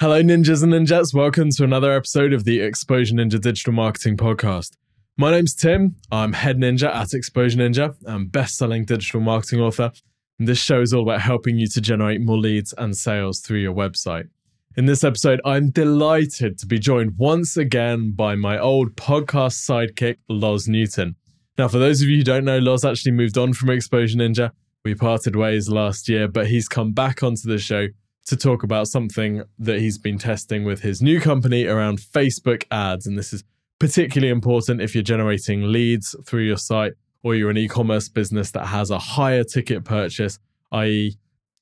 Hello, ninjas and ninjas. Welcome to another episode of the Exposure Ninja Digital Marketing Podcast. My name's Tim. I'm head ninja at Exposure Ninja. I'm best-selling digital marketing author. And this show is all about helping you to generate more leads and sales through your website. In this episode, I'm delighted to be joined once again by my old podcast sidekick, Loz Newton. Now, for those of you who don't know, Loz actually moved on from Exposure Ninja. We parted ways last year, but he's come back onto the show to talk about something that he's been testing with his new company around Facebook ads. And this is particularly important if you're generating leads through your site or you're an e commerce business that has a higher ticket purchase, i.e.,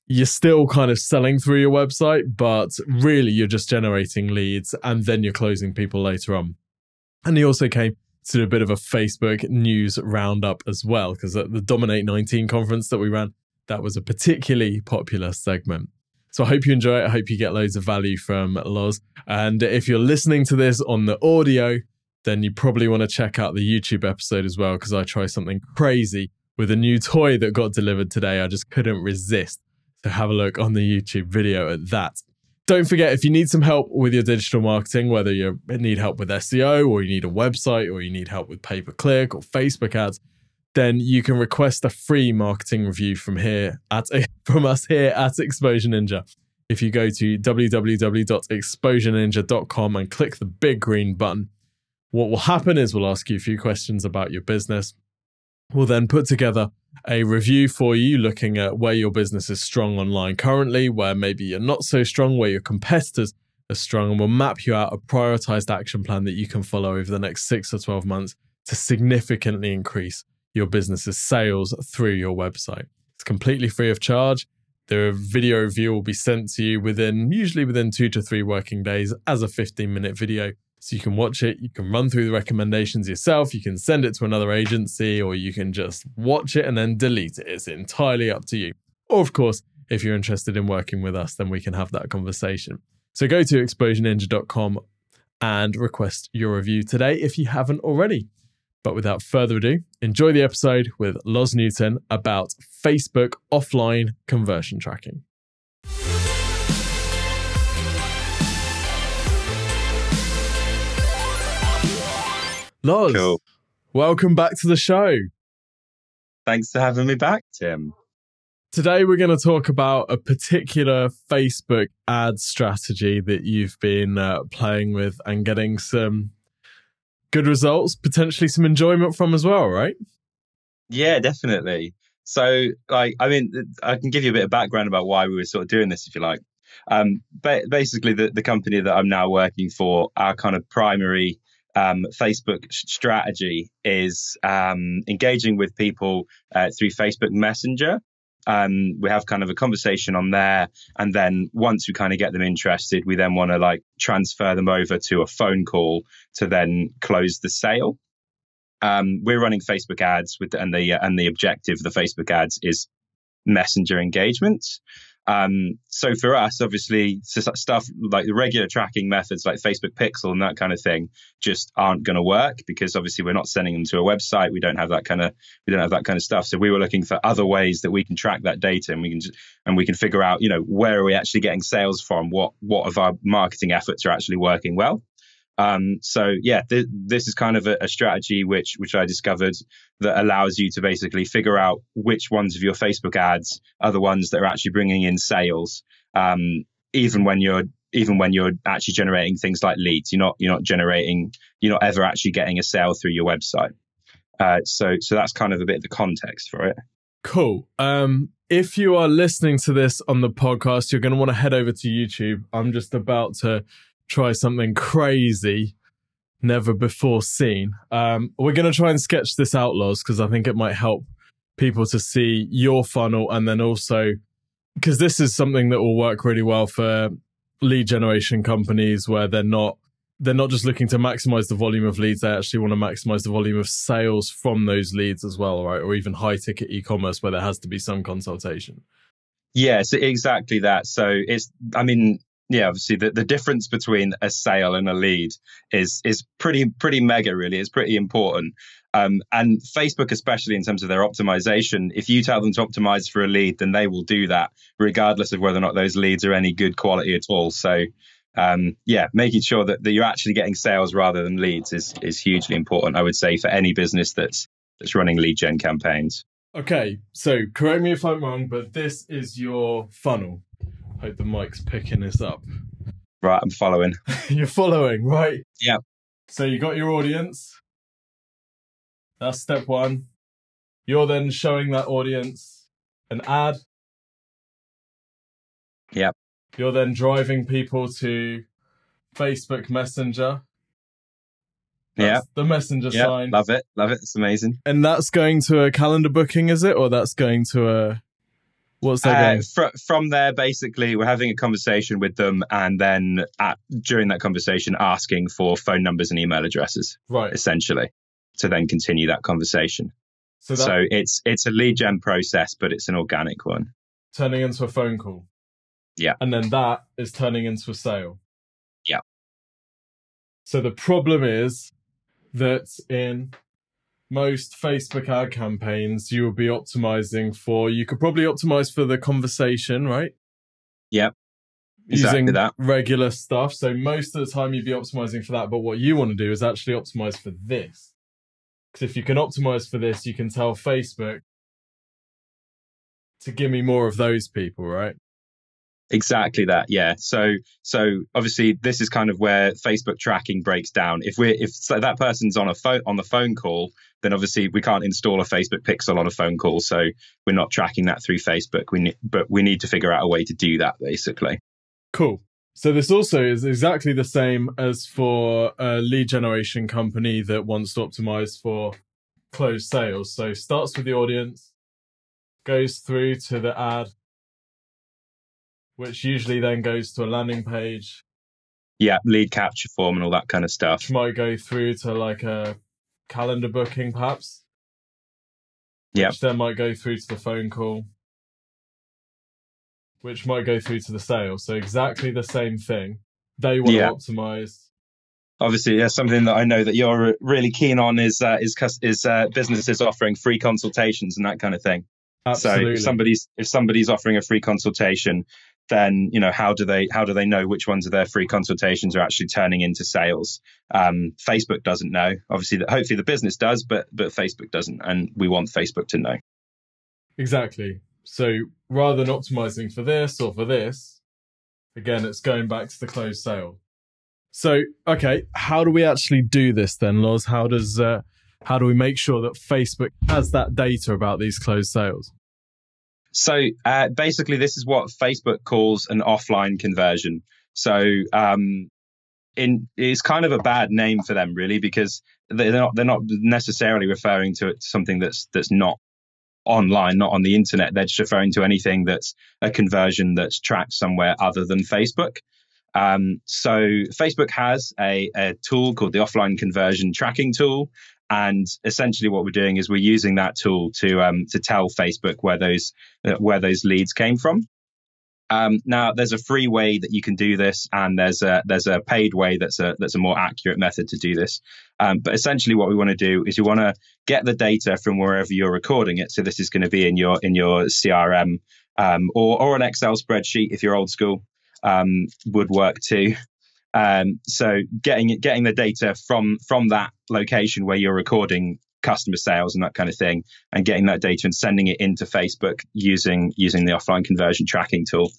you're still kind of selling through your website, but really you're just generating leads and then you're closing people later on. And he also came to do a bit of a Facebook news roundup as well, because at the Dominate 19 conference that we ran, that was a particularly popular segment. So I hope you enjoy it. I hope you get loads of value from Loz. And if you're listening to this on the audio, then you probably want to check out the YouTube episode as well, because I try something crazy with a new toy that got delivered today. I just couldn't resist. So have a look on the YouTube video at that. Don't forget, if you need some help with your digital marketing, whether you need help with SEO or you need a website or you need help with pay per click or Facebook ads, then you can request a free marketing review from here at from us here at Exposure Ninja. If you go to www.exposureninja.com and click the big green button, what will happen is we'll ask you a few questions about your business. We'll then put together a review for you looking at where your business is strong online currently, where maybe you're not so strong, where your competitors are strong, and we'll map you out a prioritized action plan that you can follow over the next six or 12 months to significantly increase your business's sales through your website. It's completely free of charge. The video review will be sent to you within, usually within two to three working days, as a 15 minute video. So you can watch it, you can run through the recommendations yourself, you can send it to another agency, or you can just watch it and then delete it. It's entirely up to you. Or, of course, if you're interested in working with us, then we can have that conversation. So go to exposureninja.com and request your review today if you haven't already. But without further ado, enjoy the episode with Loz Newton about Facebook offline conversion tracking. Loz, cool. welcome back to the show. Thanks for having me back, Tim. Today, we're going to talk about a particular Facebook ad strategy that you've been uh, playing with and getting some good results, potentially some enjoyment from as well, right? Yeah, definitely. So, like, I mean, I can give you a bit of background about why we were sort of doing this, if you like. Um, ba- basically, the, the company that I'm now working for, our kind of primary um, Facebook strategy is um, engaging with people uh, through Facebook Messenger um, we have kind of a conversation on there. And then once we kind of get them interested, we then want to like transfer them over to a phone call to then close the sale. Um, we're running Facebook ads with, and the, and the objective of the Facebook ads is messenger engagements. Um, so for us, obviously, stuff like the regular tracking methods like Facebook Pixel and that kind of thing just aren't going to work because obviously we're not sending them to a website. We don't have that kind of we don't have that kind of stuff. So we were looking for other ways that we can track that data and we can and we can figure out you know where are we actually getting sales from? What what of our marketing efforts are actually working well? Um, so yeah, th- this is kind of a, a, strategy which which I discovered that allows you to basically figure out which ones of your Facebook ads are the ones that are actually bringing in sales, um, even when you're even when you're actually generating things like leads. You're not you're not generating you're not ever actually getting a sale through your website. Uh, so so that's kind of a bit of the context for it. Cool. Um, if you are listening to this on the podcast, you're going to want to head over to YouTube. I'm just about to try something crazy, never before seen. Um, we're going to try and sketch this out, Loz, because I think it might help people to see your funnel and then also because this is something that will work really well for lead generation companies where they're not they're not just looking to maximize the volume of leads they actually want to maximize the volume of sales from those leads as well right? Or even high ticket e-commerce where there has to be some consultation. Yes exactly that. So it's i mean yeah, obviously the, the difference between a sale and a lead is is pretty pretty mega really. It's pretty important. Um, and Facebook, especially in terms of their optimization, if you tell them to optimize for a lead, then they will do that, regardless of whether or not those leads are any good quality at all. So um, yeah, making sure that, that you're actually getting sales rather than leads is is hugely important. I would say for any business that's that's running lead gen campaigns. Okay, so correct me if I'm wrong, but this is your funnel. Hope the mic's picking this up. Right, I'm following. You're following, right? Yeah. So you got your audience. That's step one. You're then showing that audience an ad. Yep. You're then driving people to Facebook Messenger. Yeah. The messenger Yeah, sign. love it, love it. It's amazing. And that's going to a calendar booking, is it? Or that's going to a what's that Uh, fr- from there, basically, we're having a conversation with them, and then at, during that conversation, asking for phone numbers and email addresses, Right. essentially, to then continue that conversation. So that So it's it's a lead gen process, but it's an organic one. turning into a phone call. Yeah. And then that is turning into a sale. Yeah. So the problem is that in most Facebook ad campaigns, you will be optimizing for, you could probably optimize for the conversation, right? Yep. Exactly Using that. regular stuff. So most of the time you'd be optimizing for that. But what you want to do is actually optimize for this. Because if you can optimize for this, you can tell Facebook to give me more of those people, right? Exactly that, yeah. So, so obviously, this is kind of where Facebook tracking breaks down. If we're if so that person's on a phone on the phone call, then obviously we can't install a Facebook pixel on a phone call. So we're not tracking that through Facebook. We but we need to figure out a way to do that, basically. Cool. So this also is exactly the same as for a lead generation company that wants to optimize for closed sales. So starts with the audience, goes through to the ad, which usually then goes to a landing page, Yeah, lead capture form and all that kind of stuff. which might go through to like a calendar booking perhaps. Yeah. Which then might go through to the phone call. Which might go through to the sale. So exactly the same thing. They want Yeah. to optimize. Obviously, yeah, something that I know that you're really keen on is uh, is is uh, businesses offering free consultations and that kind of thing. Absolutely. So if somebody's if somebody's offering a free consultation, then you know how do they how do they know which ones of their free consultations are actually turning into sales? Um, Facebook doesn't know. Obviously, that hopefully the business does, but but Facebook doesn't, and we want Facebook to know. Exactly. So rather than optimizing for this or for this, again, it's going back to the closed sale. So, okay, how do we actually do this then, Loz? How does uh, how do we make sure that Facebook has that data about these closed sales? So uh, basically, this is what Facebook calls an offline conversion. So um, in it's kind of a bad name for them, really, because they're not they're not necessarily referring to it to something that's that's not online, not on the internet. They're just referring to anything that's a conversion that's tracked somewhere other than Facebook. Um, so Facebook has a, a tool called the offline conversion tracking tool, and essentially what we're doing is we're using that tool to um, to tell Facebook where those uh, where those leads came from. Um, now, there's a free way that you can do this, and there's a there's a paid way that's a that's a more accurate method to do this. Um, but essentially, what we want to do is you want to get the data from wherever you're recording it. So this is going to be in your in your CRM um, or or an Excel spreadsheet if you're old school um, would work too. Um, so getting getting the data from from that location where you're recording customer sales and that kind of thing, and getting that data and sending it into Facebook using using the offline conversion tracking tool.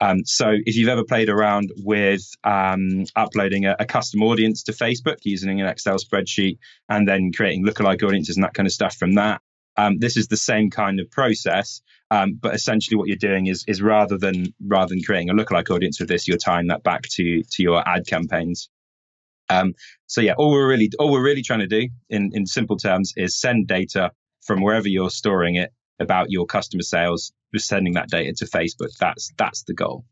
Um, so if you've ever played around with um, uploading a, a custom audience to Facebook using an Excel spreadsheet and then creating lookalike audiences and that kind of stuff from that, um, this is the same kind of process. Um, but essentially, what you're doing is is rather than rather than creating a lookalike audience with this, you're tying that back to to your ad campaigns. Um, so yeah, all we're really all we're really trying to do in in simple terms is send data from wherever you're storing it about your customer sales, just sending that data to Facebook. That's that's the goal.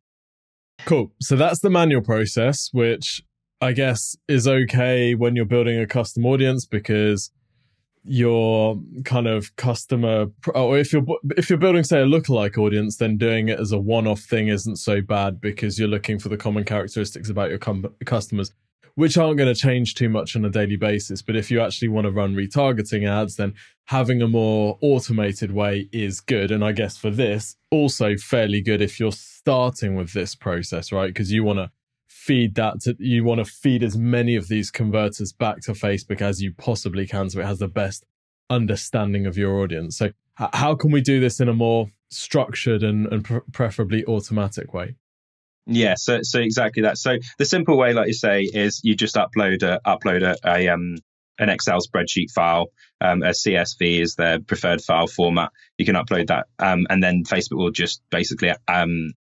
Cool. So that's the manual process, which I guess is okay when you're building a custom audience because your kind of customer or if you're if you're building say a lookalike audience then doing it as a one-off thing isn't so bad because you're looking for the common characteristics about your com- customers which aren't going to change too much on a daily basis. But if you actually want to run retargeting ads then having a more automated way is good. And i guess for this also fairly good if you're starting with this process right? Because you want to feed that to you want to feed as many of these converters back to Facebook as you possibly can so it has the best understanding of your audience. So how can we do this in a more structured and, and pr- preferably automatic way? Yeah, so so exactly that. So the simple way, like you say, is you just upload a upload a, a um an Excel spreadsheet file. Um, a CSV is their preferred file format. You can upload that, um, and then Facebook will just basically um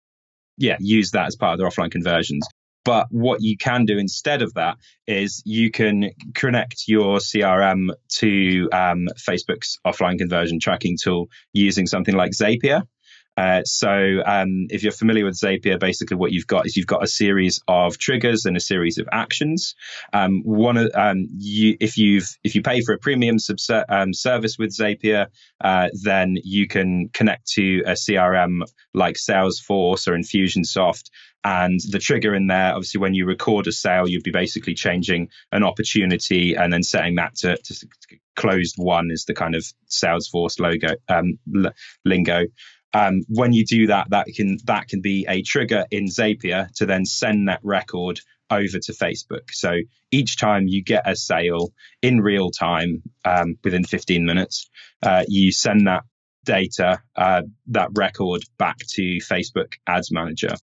yeah use that as part of their offline conversions. But what you can do instead of that is you can connect your CRM to um, Facebook's offline conversion tracking tool using something like Zapier. Uh, so um, if you're familiar with Zapier, basically what you've got is you've got a series of triggers and a series of actions. Um, one of um, you, if you've if you pay for a premium subser- um, service with Zapier, uh, then you can connect to a CRM like Salesforce or Infusionsoft. And the trigger in there, obviously, when you record a sale, you'd be basically changing an opportunity and then setting that to, to closed won is the kind of Salesforce logo um, lingo. Um, when you do that, that can that can be a trigger in Zapier to then send that record over to Facebook. So each time you get a sale in real time, um, within 15 minutes, uh, you send that data, uh, that record back to Facebook Ads Manager,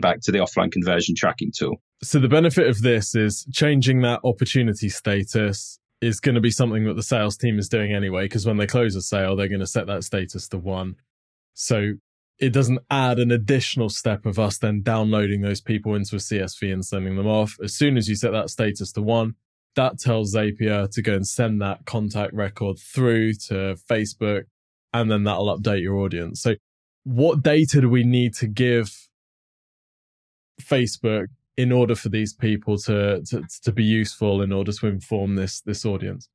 back to the offline conversion tracking tool. So the benefit of this is changing that opportunity status is going to be something that the sales team is doing anyway, because when they close a sale, they're going to set that status to won. So it doesn't add an additional step of us then downloading those people into a CSV and sending them off. As soon as you set that status to won, that tells Zapier to go and send that contact record through to Facebook, and then that'll update your audience. So, what data do we need to give Facebook in order for these people to, to, to be useful in order to inform this this audience?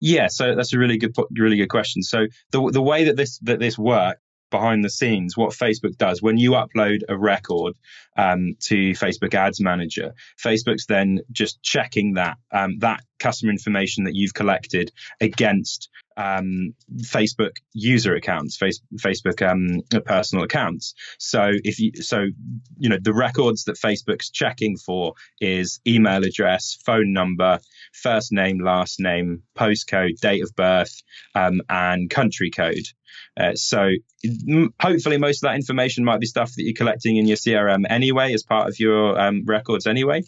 Yeah, so that's a really good, really good question. So the the way that this that this works behind the scenes, what Facebook does when you upload a record um, to Facebook Ads Manager, Facebook's then just checking that um, that customer information that you've collected against um, Facebook user accounts, face, Facebook um, personal accounts. So if you, so, you know, the records that Facebook's checking for is email address, phone number, first name, last name, postcode, date of birth, um, and country code. Uh, so hopefully most of that information might be stuff that you're collecting in your CRM anyway as part of your um, records anyway.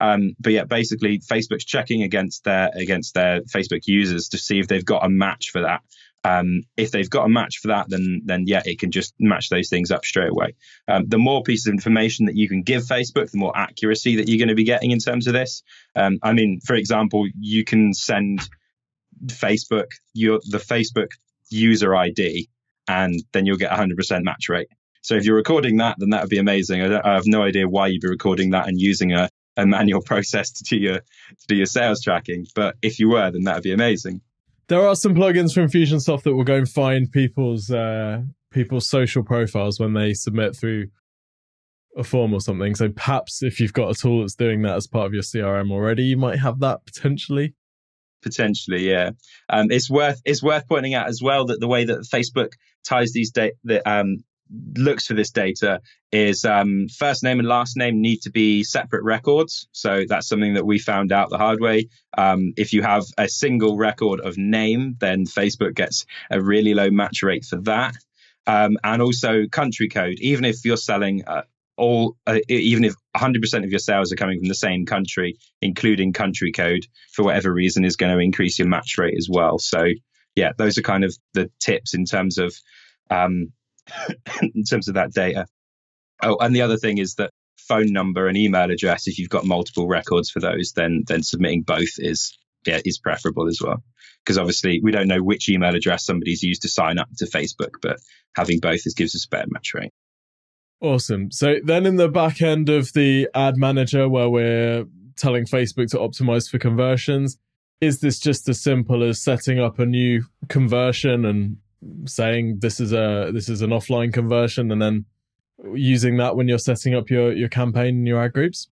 Um, but yeah, basically, Facebook's checking against their against their Facebook users to see if they've got a match for that. Um, if they've got a match for that, then then yeah, it can just match those things up straight away. Um, the more pieces of information that you can give Facebook, the more accuracy that you're going to be getting in terms of this. Um, I mean, for example, you can send Facebook your the Facebook user ID, and then you'll get 100% match rate. So if you're recording that, then that would be amazing. I, I, have no idea why you'd be recording that and using a a manual process to do your to do your sales tracking. But if you were, then that would be amazing. There are some plugins from Infusionsoft that will go and find people's uh, people's social profiles when they submit through a form or something. So perhaps if you've got a tool that's doing that as part of your CRM already, you might have that potentially. Potentially, yeah. Um, it's worth it's worth pointing out as well that the way that Facebook ties these da- the, um, looks for this data is um, first name and last name need to be separate records. So that's something that we found out the hard way. Um, if you have a single record of name, then Facebook gets a really low match rate for that. Um, and also country code, even if you're selling uh, all, uh, even if 100% of your sales are coming from the same country, including country code, for whatever reason, is going to increase your match rate as well. So, yeah, those are kind of the tips in terms of um, in terms of that data. Oh, and the other thing is that phone number and email address. If you've got multiple records for those, then then submitting both is yeah is preferable as well. Because obviously we don't know which email address somebody's used to sign up to Facebook, but having both is, gives us a better match rate. Awesome. So then in the back end of the ad manager where we're telling Facebook to optimize for conversions, is this just as simple as setting up a new conversion and saying this is a this is an offline conversion and then using that when you're setting up your your campaign and your ad groups?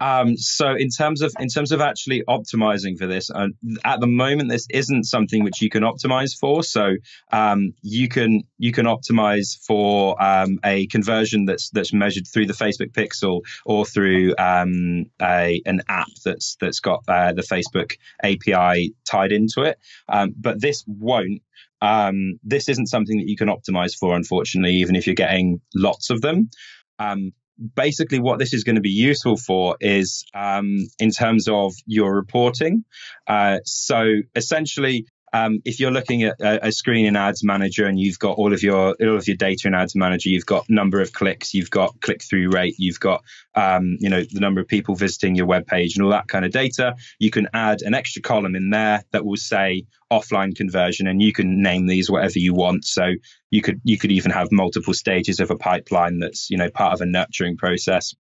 Um, so in terms of in terms of actually optimizing for this, uh, at the moment this isn't something which you can optimize for. So um, you can you can optimize for um, a conversion that's that's measured through the Facebook Pixel or through um, a an app that's that's got uh, the Facebook API tied into it. Um, but this won't. Um, this isn't something that you can optimize for, unfortunately, even if you're getting lots of them. Um, basically what this is going to be useful for is um, in terms of your reporting. Uh, so essentially, um, if you're looking at a, a, screen in Ads Manager and you've got all of your all of your data in Ads Manager, you've got number of clicks, you've got click through rate, you've got um, you know the number of people visiting your web page and all that kind of data. You can add an extra column in there that will say offline conversion, and you can name these whatever you want. So you could you could even have multiple stages of a pipeline that's you know part of a nurturing process.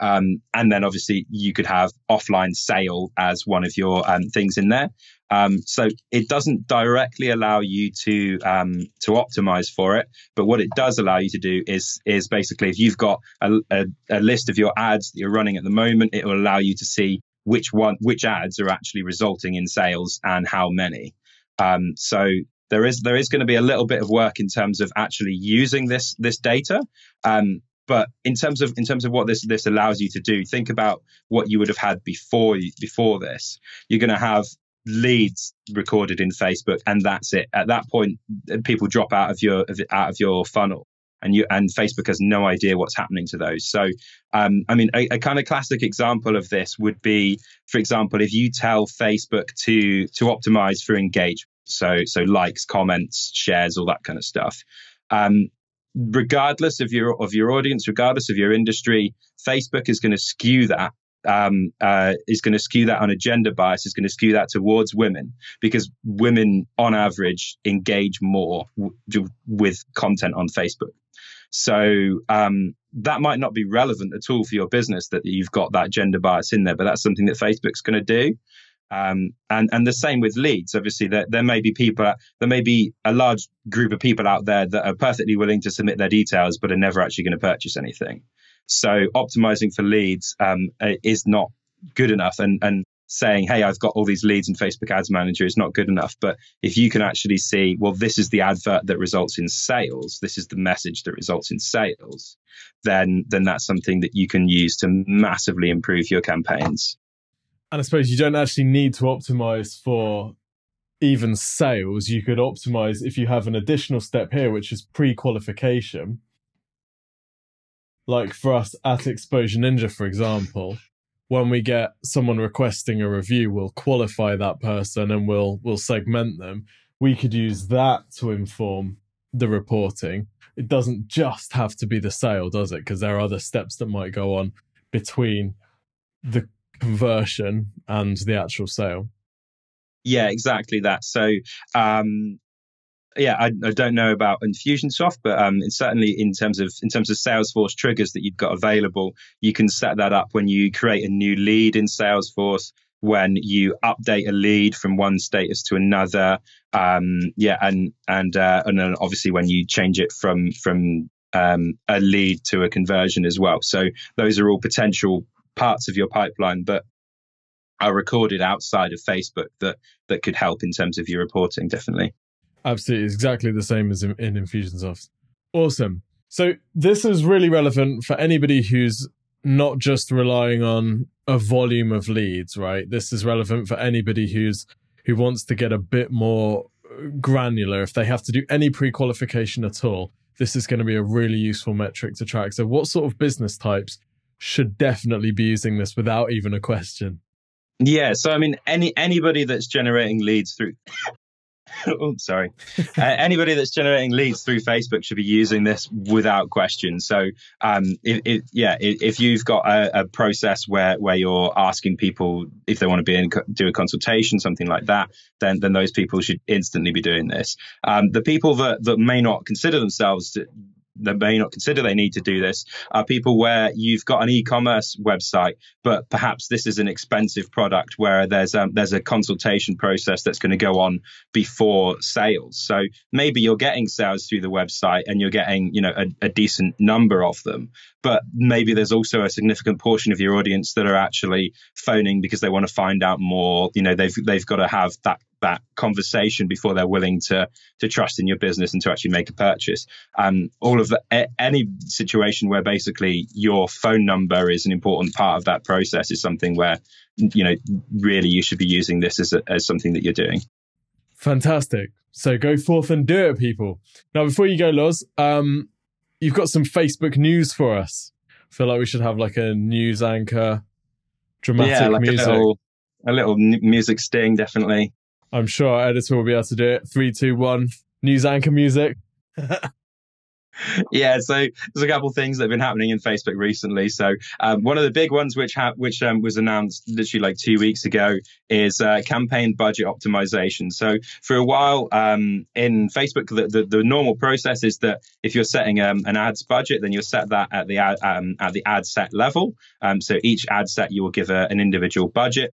Um, and then obviously you could have offline sale as one of your um, things in there. Um, so it doesn't directly allow you to um, to optimize for it, but what it does allow you to do is is basically if you've got a, a, a list of your ads that you're running at the moment, it will allow you to see which one which ads are actually resulting in sales and how many. Um, so there is there is going to be a little bit of work in terms of actually using this this data. Um, but in terms of in terms of what this this allows you to do, think about what you would have had before before this. You're going to have leads recorded in Facebook, and that's it. At that point, people drop out of your out of your funnel, and you and Facebook has no idea what's happening to those. So, um, I mean, a, a, kind of classic example of this would be, for example, if you tell Facebook to to optimize for engagement, so so likes, comments, shares, all that kind of stuff. Um, regardless of your of your audience, regardless of your industry, Facebook is going to skew that um, uh, is going to skew that on a gender bias, is going to skew that towards women because women, on average, engage more w- with content on Facebook. So um, that might not be relevant at all for your business that you've got that gender bias in there, but that's something that Facebook's going to do. Um, and and the same with leads. Obviously, there, there may be people, there may be a large group of people out there that are perfectly willing to submit their details, but are never actually going to purchase anything. So optimizing for leads um, is not good enough. And, and saying, hey, I've got all these leads in Facebook Ads Manager is not good enough. But if you can actually see, well, this is the advert that results in sales, this is the message that results in sales, then then that's something that you can use to massively improve your campaigns. And I suppose you don't actually need to optimize for even sales. You could optimize if you have an additional step here, which is pre-qualification like for us at Exposure Ninja, for example, when we get someone requesting a review, we'll qualify that person and we'll we'll segment them. We could use that to inform the reporting. It doesn't just have to be the sale, does it? Because there are other steps that might go on between the conversion and the actual sale. Yeah, exactly that. So um, yeah, I, I, don't know about Infusionsoft, but um, certainly in terms of in terms of Salesforce triggers that you've got available, you can set that up when you create a new lead in Salesforce, when you update a lead from one status to another, um, yeah, and and uh, and then obviously when you change it from from um, a lead to a conversion as well. So those are all potential parts of your pipeline that are recorded outside of Facebook that that could help in terms of your reporting, definitely. Absolutely, exactly the same as in, in Infusionsoft. Awesome. So this is really relevant for anybody who's not just relying on a volume of leads, right? This is relevant for anybody who's who wants to get a bit more granular. If they have to do any pre-qualification at all, this is going to be a really useful metric to track. So, what sort of business types should definitely be using this without even a question? Yeah, so I mean, any anybody that's generating leads through oh, sorry. uh, anybody that's generating leads through Facebook should be using this without question. So, um, if, if, yeah, if you've got a, a, process where where you're asking people if they want to be in do a consultation, something like that, then then those people should instantly be doing this. Um, the people that that may not consider themselves to, that may not consider they need to do this are people where you've got an e-commerce website, but perhaps this is an expensive product where there's um, there's a consultation process that's going to go on before sales. So maybe you're getting sales through the website and you're getting you know a, a decent number of them, but maybe there's also a significant portion of your audience that are actually phoning because they want to find out more. You know, they've they've got to have that that conversation before they're willing to to trust in your business and to actually make a purchase. Um, all of the, any situation where basically your phone number is an important part of that process is something where you know really you should be using this as a, as something that you're doing. Fantastic. So go forth and do it, people. Now, before you go, Loz, um, you've got some Facebook news for us. I feel like we should have like a news anchor, dramatic yeah, like music. A little, a little music sting, definitely. I'm sure our editor will be able to do it. Three, two, one. News anchor music. yeah, so there's a couple of things that have been happening in Facebook recently. So um, one of the big ones, which ha- which um, was announced literally like two weeks ago, is uh, campaign budget optimization. So for a while um, in Facebook, the, the, the, normal process is that if you're setting um, an ads budget, then you'll set that at the ad, um, at the ad set level. Um, so each ad set you will give a, an individual budget.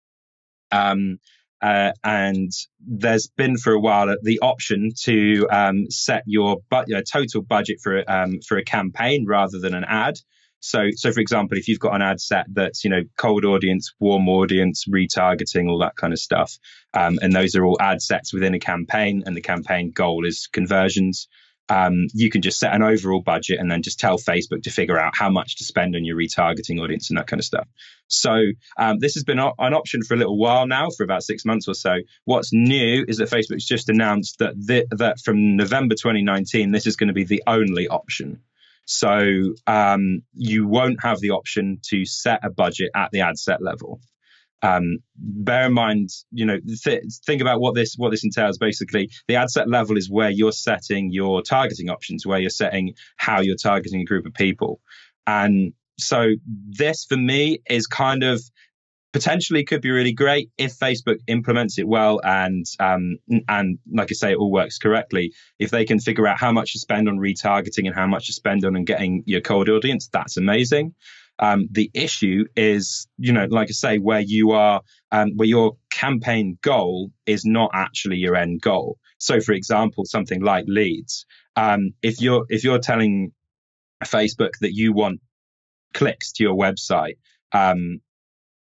Um, uh, and there's been for a while the option to um, set your, bu- your total budget for um, for a campaign rather than an ad. So, so for example, if you've got an ad set that's you know cold audience, warm audience, retargeting, all that kind of stuff, um, and those are all ad sets within a campaign, and the campaign goal is conversions um, you can just set an overall budget and then just tell Facebook to figure out how much to spend on your retargeting audience and that kind of stuff. So um, this has been an option for a little while now, for about six months or so. What's new is that Facebook's just announced that th- that from November 2019, this is going to be the only option. So um, you won't have the option to set a budget at the ad set level. Um, bear in mind, you know, th- think about what this what this entails. Basically, the ad set level is where you're setting your targeting options, where you're setting how you're targeting a group of people, and so this for me is kind of potentially could be really great if Facebook implements it well and um, and like I say, it all works correctly. If they can figure out how much to spend on retargeting and how much to spend on and getting your cold audience, that's amazing. Um, the issue is, you know, like I say, where you are, um, where your campaign goal is not actually your end goal. So, for example, something like leads. Um, if you're if you're telling Facebook that you want clicks to your website um,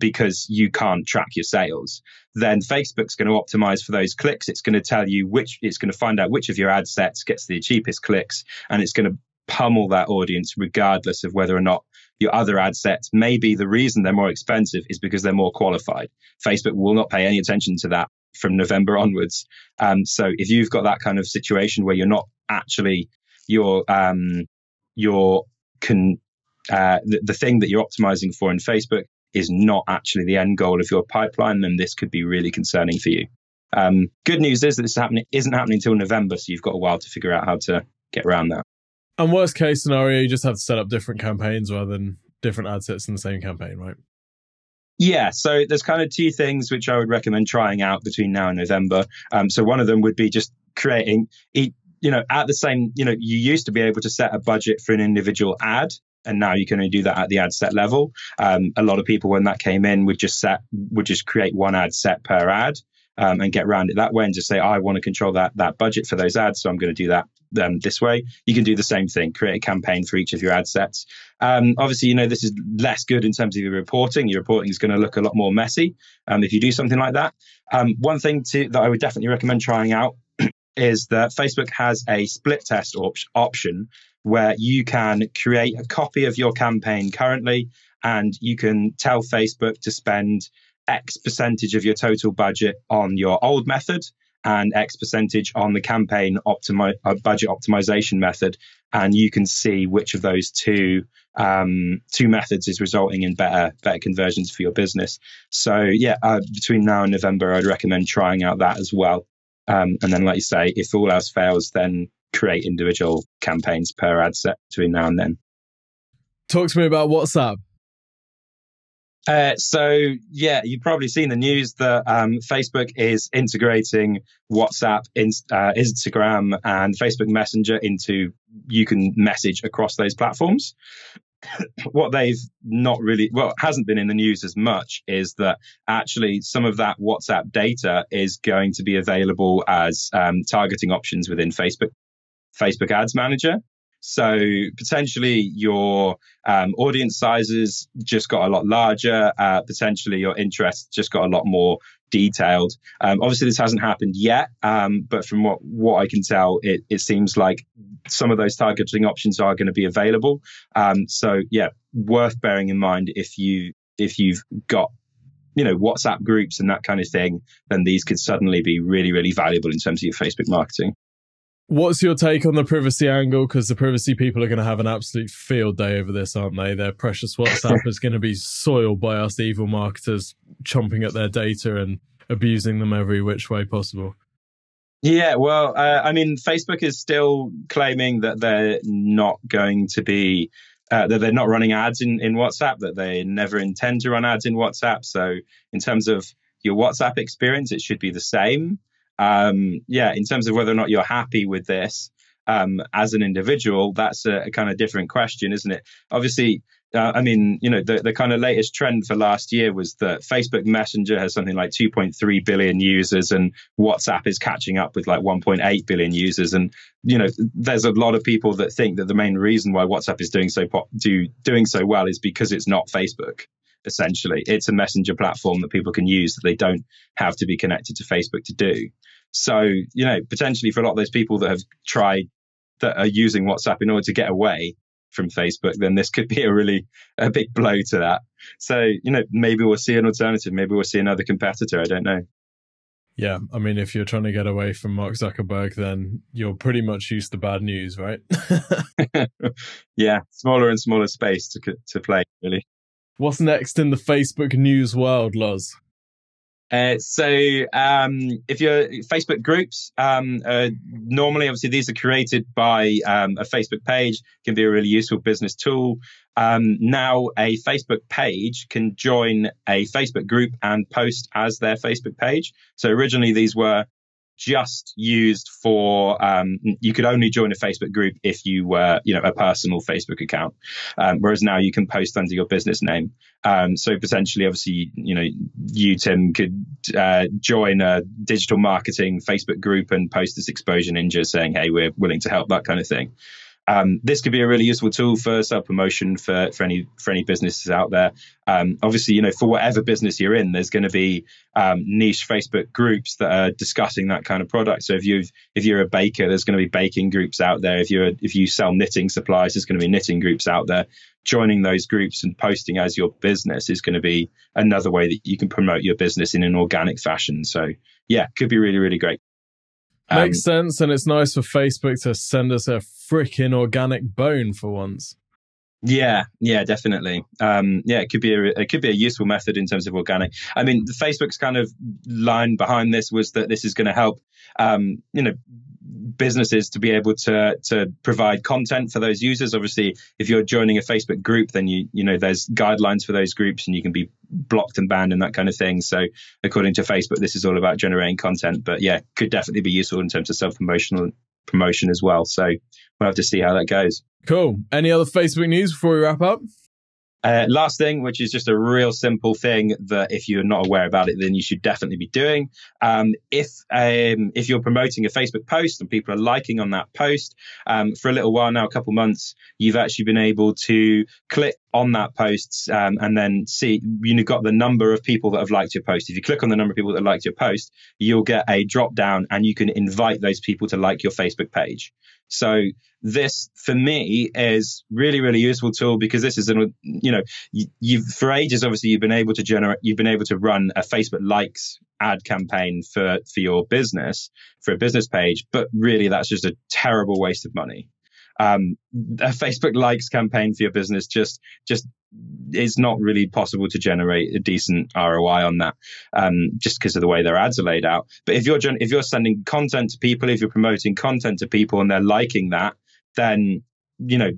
because you can't track your sales, then Facebook's going to optimize for those clicks. It's going to tell you which, it's going to find out which of your ad sets gets the cheapest clicks, and it's going to pummel that audience regardless of whether or not your other ad sets, maybe the reason they're more expensive is because they're more qualified. Facebook will not pay any attention to that from November onwards. Um, so if you've got that kind of situation where you're not actually your um, your can uh, the, the thing that you're optimizing for in Facebook is not actually the end goal of your pipeline, then this could be really concerning for you. Um, good news is that this happening, isn't happening until November, so you've got a while to figure out how to get around that. And worst case scenario, you just have to set up different campaigns rather than different ad sets in the same campaign, right? Yeah, so there's kind of two things which I would recommend trying out between now and November. Um, so one of them would be just creating, you know, at the same, you know, you used to be able to set a budget for an individual ad, and now you can only do that at the ad set level. Um, a lot of people, when that came in, would just set, would just create one ad set per ad. Um, and get around it that way and just say, I want to control that that budget for those ads, so I'm going to do that um, this way. You can do the same thing, create a campaign for each of your ad sets. Um, obviously, you know, this is less good in terms of your reporting. Your reporting is going to look a lot more messy um, if you do something like that. Um, one thing to, that I would definitely recommend trying out is that Facebook has a split test op- option where you can create a copy of your campaign currently and you can tell Facebook to spend X percentage of your total budget on your old method and X percentage on the campaign optimi- uh, budget optimization method, and you can see which of those two um, two methods is resulting in better better conversions for your business. So yeah, uh, between now and November, I'd recommend trying out that as well. Um, and then, like you say, if all else fails, then create individual campaigns per ad set between now and then. Talk to me about WhatsApp. Uh, so yeah, you've probably seen the news that um, Facebook is integrating WhatsApp, uh, Instagram, and Facebook Messenger into you can message across those platforms. what they've not really, well, hasn't been in the news as much is that actually some of that WhatsApp data is going to be available as um, targeting options within Facebook Facebook Ads Manager. So potentially your um, audience sizes just got a lot larger. Uh, potentially your interest just got a lot more detailed. Um, obviously, this hasn't happened yet, um, but from what, what I can tell, it, it seems like some of those targeting options are going to be available. Um, so yeah, worth bearing in mind if you if you've got you know WhatsApp groups and that kind of thing, then these could suddenly be really really valuable in terms of your Facebook marketing. What's your take on the privacy angle? Because the privacy people are going to have an absolute field day over this, aren't they? Their precious WhatsApp is going to be soiled by us evil marketers chomping at their data and abusing them every which way possible. Yeah, well, uh, I mean, Facebook is still claiming that they're not going to be, uh, that they're not running ads in, in WhatsApp, that they never intend to run ads in WhatsApp. So, in terms of your WhatsApp experience, it should be the same um, yeah, in terms of whether or not you're happy with this um, as an individual, that's a, a, kind of different question, isn't it? Obviously, uh, I mean, you know, the, the kind of latest trend for last year was that Facebook Messenger has something like 2.3 billion users, and WhatsApp is catching up with like 1.8 billion users. And you know, there's a lot of people that think that the main reason why WhatsApp is doing so pop, do doing so well is because it's not Facebook essentially. It's a messenger platform that people can use that they don't have to be connected to Facebook to do. So, you know, potentially for a lot of those people that have tried that are using WhatsApp in order to get away from Facebook, then this could be a really a big blow to that. So, you know, maybe we'll see an alternative. Maybe we'll see another competitor. I don't know. Yeah, I mean, if you're trying to get away from Mark Zuckerberg, then you're pretty much used to bad news, right? yeah, smaller and smaller space to to play, really. What's next in the Facebook news world, Loz? Uh, so um, if you're Facebook groups, um, uh, normally obviously these are created by um, a Facebook page, can be a really useful business tool. Um, now a Facebook page can join a Facebook group and post as their Facebook page. So originally these were just used for um, you could only join a Facebook group if you were you know a personal Facebook account, um, whereas now you can post under your business name. Um, so potentially, obviously, you know, you Tim could uh, join a digital marketing Facebook group and post this exposure ninja saying, "Hey, we're willing to help," that kind of thing. Um, this could be a really useful tool for self promotion for, for any for any businesses out there. Um, obviously, you know, for whatever business you're in, there's going to be um, niche Facebook groups that are discussing that kind of product. So if you if you're a baker, there's going to be baking groups out there. If you're if you sell knitting supplies, there's going to be knitting groups out there. Joining those groups and posting as your business is going to be another way that you can promote your business in an organic fashion. So yeah, could be really really great. Makes um, sense, and it's nice for Facebook to send us a freaking organic bone for once. Yeah, yeah, definitely. Um, yeah, it could be a it could be a useful method in terms of organic. I mean, Facebook's kind of line behind this was that this is going to help, um, you know, businesses to be able to to provide content for those users. Obviously, if you're joining a Facebook group, then you you know there's guidelines for those groups, and you can be blocked and banned and that kind of thing. So, according to Facebook, this is all about generating content. But yeah, could definitely be useful in terms of self promotional promotion as well. So we'll have to see how that goes. Cool. Any other Facebook news before we wrap up? Uh, last thing, which is just a real simple thing that if you're not aware about it, then you should definitely be doing. Um, if um, if you're promoting a Facebook post and people are liking on that post, um, for a little while now, a couple months, you've actually been able to click on that post um, and then see you've got the number of people that have liked your post. If you click on the number of people that liked your post, you'll get a drop down and you can invite those people to like your Facebook page. So this for me is really really useful tool because this is an you know you've for ages obviously you've been able to generate you've been able to run a Facebook likes ad campaign for for your business for a business page but really that's just a terrible waste of money um, a Facebook likes campaign for your business just just it's not really possible to generate a decent ROI on that, um, just because of the way their ads are laid out. But if you're if you're sending content to people, if you're promoting content to people and they're liking that, then you know,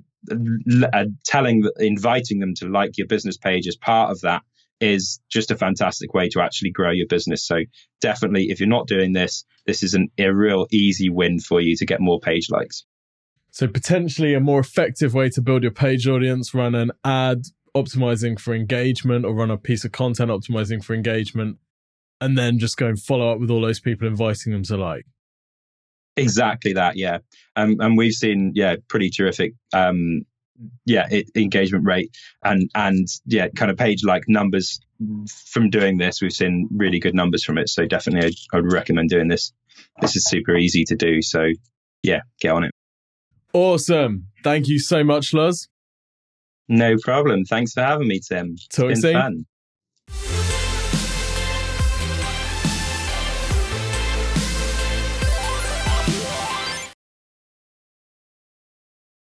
uh, telling, inviting them to like your business page as part of that is just a fantastic way to actually grow your business. So definitely, if you're not doing this, this is an, a real easy win for you to get more page likes. So potentially a more effective way to build your page audience, run an ad optimizing for engagement or run a piece of content optimizing for engagement, and then just go and follow up with all those people, inviting them to like. Exactly that, yeah. Um, and we've seen, yeah, pretty terrific, um, yeah, it, engagement rate and and yeah, kind of page like numbers from doing this. We've seen really good numbers from it. So definitely, I, I would recommend doing this. This is super easy to do. So yeah, get on it. Awesome. Thank you so much, Luz. No problem. Thanks for having me, Tim. Talk it's been soon. fun.